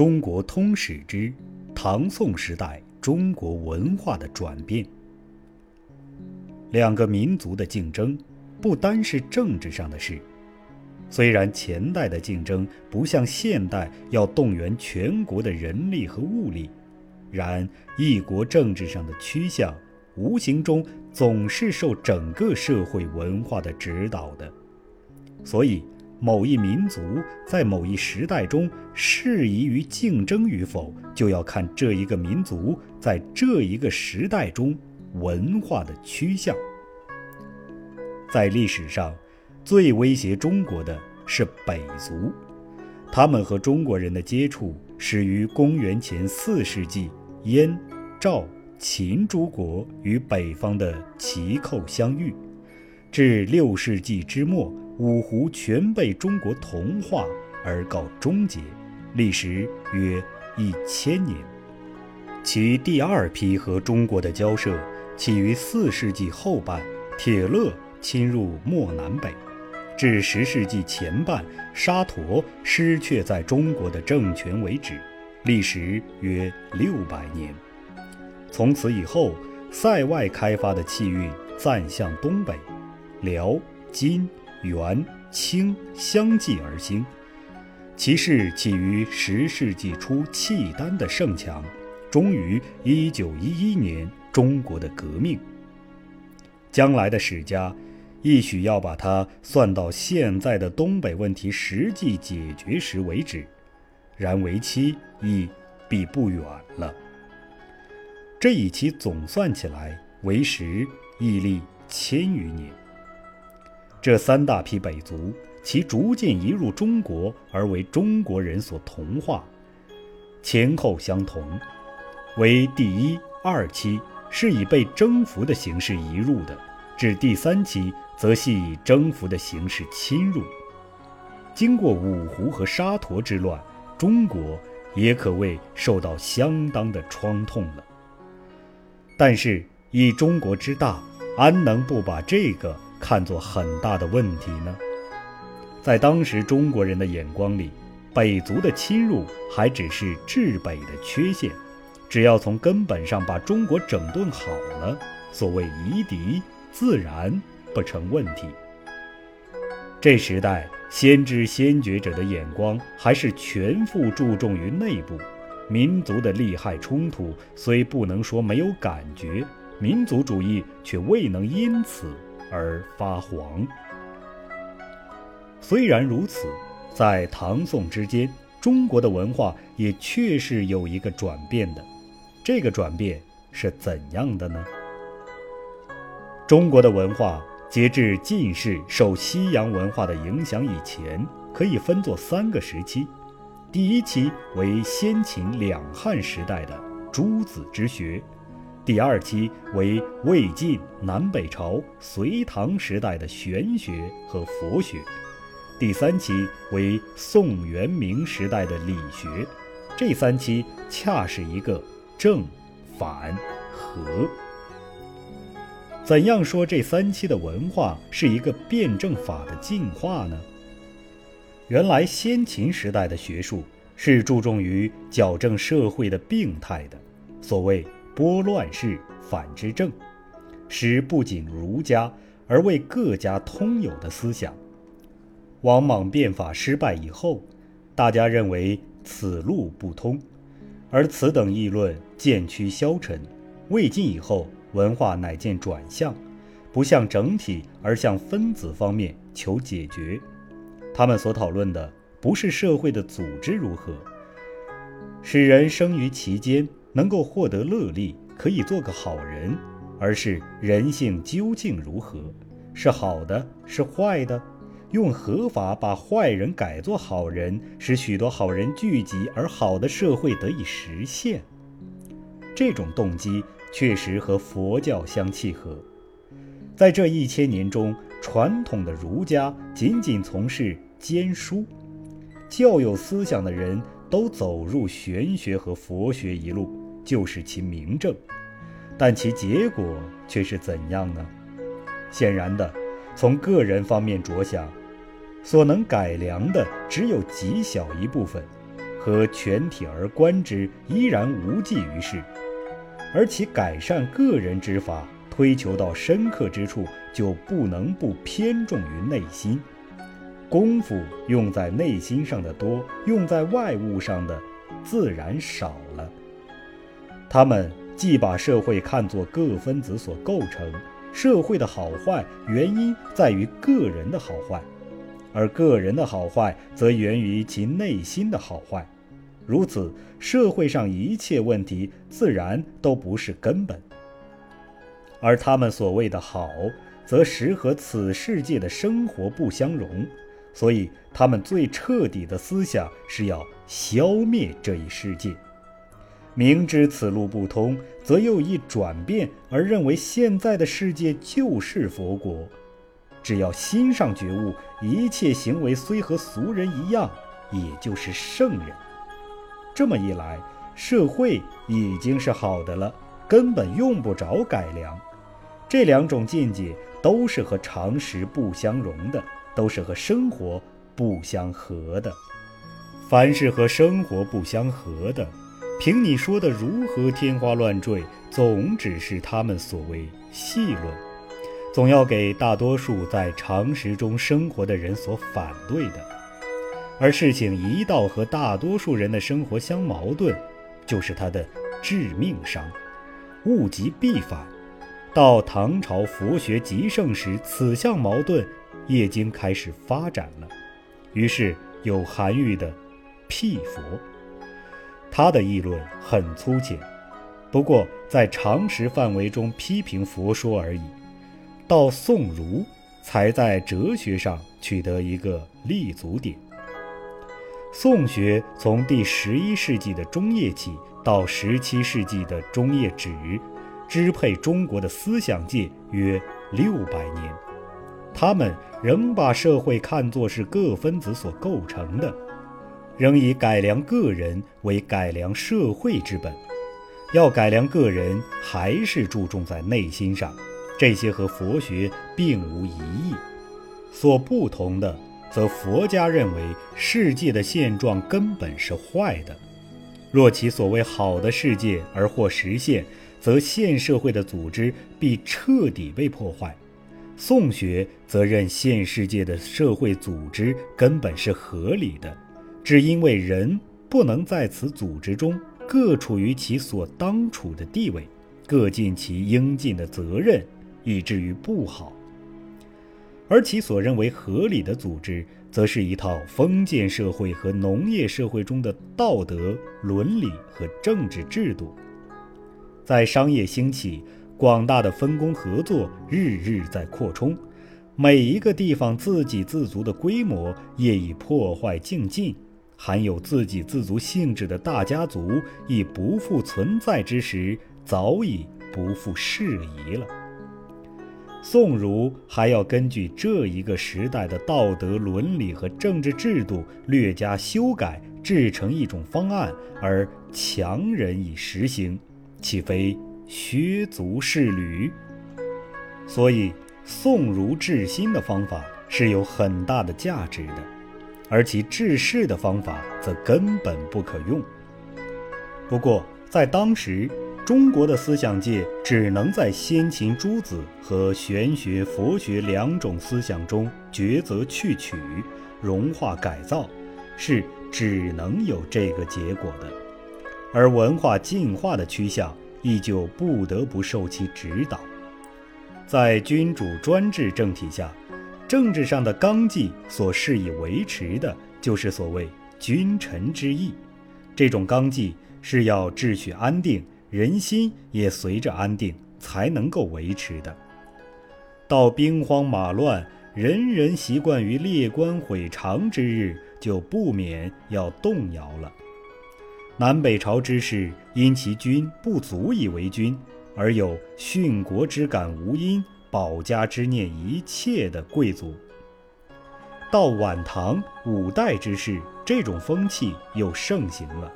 中国通史之唐宋时代中国文化的转变。两个民族的竞争，不单是政治上的事。虽然前代的竞争不像现代要动员全国的人力和物力，然一国政治上的趋向，无形中总是受整个社会文化的指导的。所以，某一民族在某一时代中适宜于竞争与否，就要看这一个民族在这一个时代中文化的趋向。在历史上。最威胁中国的是北族，他们和中国人的接触始于公元前四世纪，燕、赵、秦诸国与北方的齐寇相遇，至六世纪之末，五胡全被中国同化而告终结，历时约一千年。其第二批和中国的交涉起于四世纪后半，铁勒侵入漠南北。至十世纪前半，沙陀失却在中国的政权为止，历时约六百年。从此以后，塞外开发的气运暂向东北，辽、金、元、清相继而兴。其势起于十世纪初契丹的盛强，终于一九一一年中国的革命。将来的史家。亦许要把它算到现在的东北问题实际解决时为止，然为期亦必不远了。这一期总算起来为时亦历千余年。这三大批北族，其逐渐移入中国而为中国人所同化，前后相同，为第一、二期是以被征服的形式移入的，至第三期。则系以征服的形式侵入。经过五胡和沙陀之乱，中国也可谓受到相当的创痛了。但是以中国之大，安能不把这个看作很大的问题呢？在当时中国人的眼光里，北族的侵入还只是治北的缺陷，只要从根本上把中国整顿好了，所谓夷狄自然。不成问题。这时代先知先觉者的眼光还是全副注重于内部，民族的利害冲突虽不能说没有感觉，民族主义却未能因此而发黄。虽然如此，在唐宋之间，中国的文化也确实有一个转变的。这个转变是怎样的呢？中国的文化。截至晋世受西洋文化的影响以前，可以分作三个时期。第一期为先秦两汉时代的诸子之学，第二期为魏晋南北朝隋唐时代的玄学和佛学，第三期为宋元明时代的理学。这三期恰是一个正、反、和。怎样说这三期的文化是一个辩证法的进化呢？原来先秦时代的学术是注重于矫正社会的病态的，所谓拨乱世反之正，使不仅儒家而为各家通有的思想。王莽变法失败以后，大家认为此路不通，而此等议论渐趋消沉。魏晋以后。文化乃见转向，不向整体而向分子方面求解决。他们所讨论的不是社会的组织如何，使人生于其间能够获得乐利，可以做个好人，而是人性究竟如何，是好的，是坏的，用合法把坏人改做好人，使许多好人聚集而好的社会得以实现。这种动机。确实和佛教相契合，在这一千年中，传统的儒家仅仅从事兼书，较有思想的人都走入玄学和佛学一路，就是其名正。但其结果却是怎样呢？显然的，从个人方面着想，所能改良的只有极小一部分，和全体而观之，依然无济于事；而其改善个人之法，推求到深刻之处，就不能不偏重于内心。功夫用在内心上的多，用在外物上的自然少了。他们既把社会看作各分子所构成，社会的好坏原因在于个人的好坏。而个人的好坏，则源于其内心的好坏。如此，社会上一切问题自然都不是根本。而他们所谓的好，则实和此世界的生活不相容。所以，他们最彻底的思想是要消灭这一世界。明知此路不通，则又一转变，而认为现在的世界就是佛国。只要心上觉悟，一切行为虽和俗人一样，也就是圣人。这么一来，社会已经是好的了，根本用不着改良。这两种见解都是和常识不相容的，都是和生活不相合的。凡是和生活不相合的，凭你说的如何天花乱坠，总只是他们所谓戏论。总要给大多数在常识中生活的人所反对的，而事情一到和大多数人的生活相矛盾，就是他的致命伤。物极必反。到唐朝佛学极盛时，此项矛盾也经开始发展了。于是有韩愈的“辟佛”，他的议论很粗浅，不过在常识范围中批评佛说而已。到宋儒，才在哲学上取得一个立足点。宋学从第十一世纪的中叶起到十七世纪的中叶止，支配中国的思想界约六百年。他们仍把社会看作是各分子所构成的，仍以改良个人为改良社会之本。要改良个人，还是注重在内心上。这些和佛学并无疑义，所不同的，则佛家认为世界的现状根本是坏的。若其所谓好的世界而或实现，则现社会的组织必彻底被破坏。宋学则认现世界的社会组织根本是合理的，只因为人不能在此组织中各处于其所当处的地位，各尽其应尽的责任。以至于不好，而其所认为合理的组织，则是一套封建社会和农业社会中的道德伦理和政治制度。在商业兴起、广大的分工合作日日在扩充，每一个地方自给自足的规模业已破坏尽尽，含有自给自足性质的大家族已不复存在之时，早已不复适宜了。宋儒还要根据这一个时代的道德伦理和政治制度略加修改，制成一种方案而强人以实行，岂非削足适履？所以，宋儒治心的方法是有很大的价值的，而其治世的方法则根本不可用。不过，在当时。中国的思想界只能在先秦诸子和玄学、佛学两种思想中抉择去取、融化改造，是只能有这个结果的。而文化进化的趋向依旧不得不受其指导。在君主专制政体下，政治上的纲纪所适以维持的，就是所谓君臣之义。这种纲纪是要秩序安定。人心也随着安定才能够维持的。到兵荒马乱、人人习惯于列官毁常之日，就不免要动摇了。南北朝之事因其君不足以为君，而有殉国之感无因、保家之念一切的贵族。到晚唐、五代之时，这种风气又盛行了。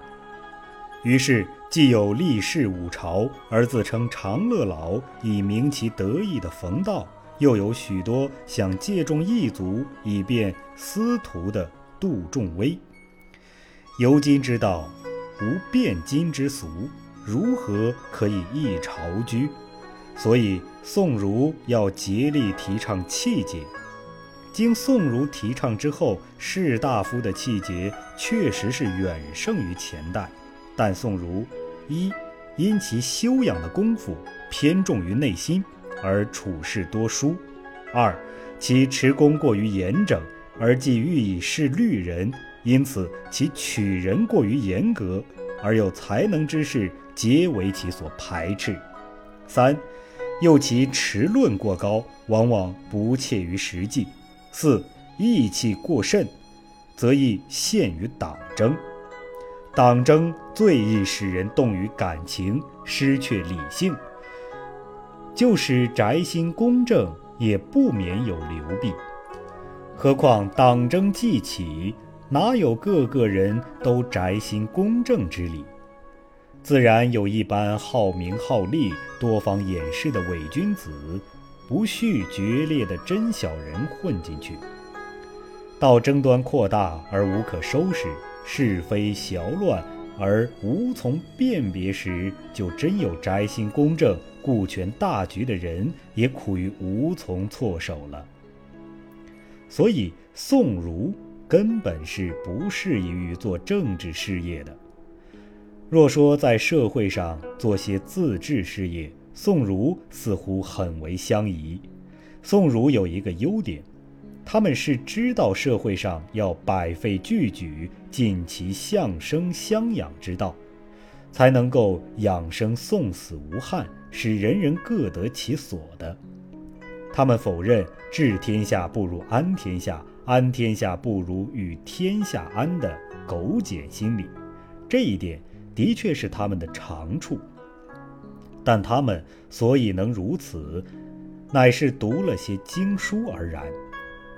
于是，既有立世五朝而自称长乐老以明其得意的冯道，又有许多想借重异族以便司徒的杜仲威。由今之道，无变今之俗，如何可以一朝居？所以宋儒要竭力提倡气节。经宋儒提倡之后，士大夫的气节确实是远胜于前代。但宋儒一因其修养的功夫偏重于内心，而处事多疏；二其持功过于严整，而既欲以事律人。因此，其取人过于严格，而有才能之士皆为其所排斥。三，又其持论过高，往往不切于实际。四，义气过甚，则易陷于党争。党争最易使人动于感情，失去理性。就是宅心公正，也不免有流弊。何况党争既起，哪有个个人都宅心公正之理？自然有一般好名好利、多方掩饰的伪君子，不恤决裂的真小人混进去。到争端扩大而无可收拾，是非淆乱而无从辨别时，就真有宅心公正、顾全大局的人，也苦于无从措手了。所以宋儒。根本是不适宜于做政治事业的。若说在社会上做些自治事业，宋儒似乎很为相宜。宋儒有一个优点，他们是知道社会上要百废俱举，尽其相生相养之道，才能够养生送死无憾，使人人各得其所的。他们否认治天下不如安天下。安天下不如与天下安的苟简心理，这一点的确是他们的长处。但他们所以能如此，乃是读了些经书而然，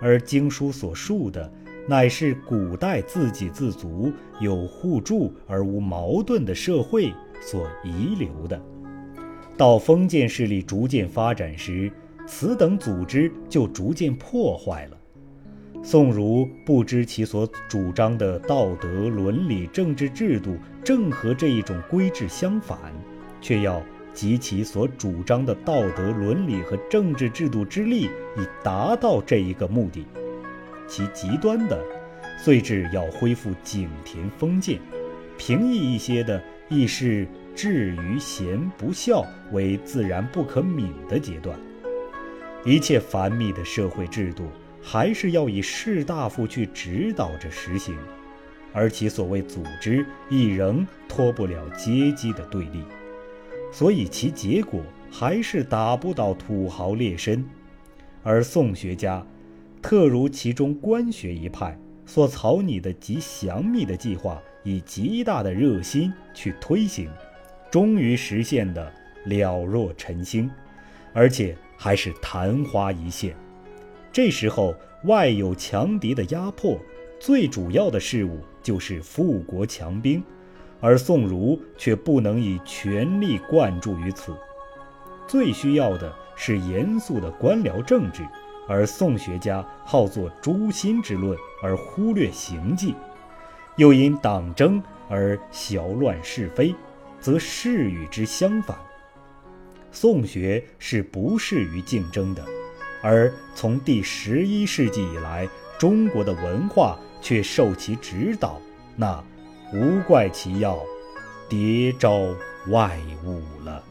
而经书所述的，乃是古代自给自足、有互助而无矛盾的社会所遗留的。到封建势力逐渐发展时，此等组织就逐渐破坏了。宋儒不知其所主张的道德伦理政治制度正和这一种规制相反，却要集其所主张的道德伦理和政治制度之力，以达到这一个目的。其极端的，遂至要恢复井田封建；平易一些的，亦是至于贤不孝为自然不可泯的阶段。一切繁密的社会制度。还是要以士大夫去指导着实行，而其所谓组织亦仍脱不了阶级的对立，所以其结果还是打不倒土豪劣绅。而宋学家，特如其中官学一派所草拟的极详密的计划，以极大的热心去推行，终于实现的了若晨星，而且还是昙花一现。这时候，外有强敌的压迫，最主要的事物就是富国强兵，而宋儒却不能以全力灌注于此。最需要的是严肃的官僚政治，而宋学家好作诛心之论，而忽略行迹，又因党争而淆乱是非，则事与之相反。宋学是不适于竞争的。而从第十一世纪以来，中国的文化却受其指导，那无怪其要迭招外物了。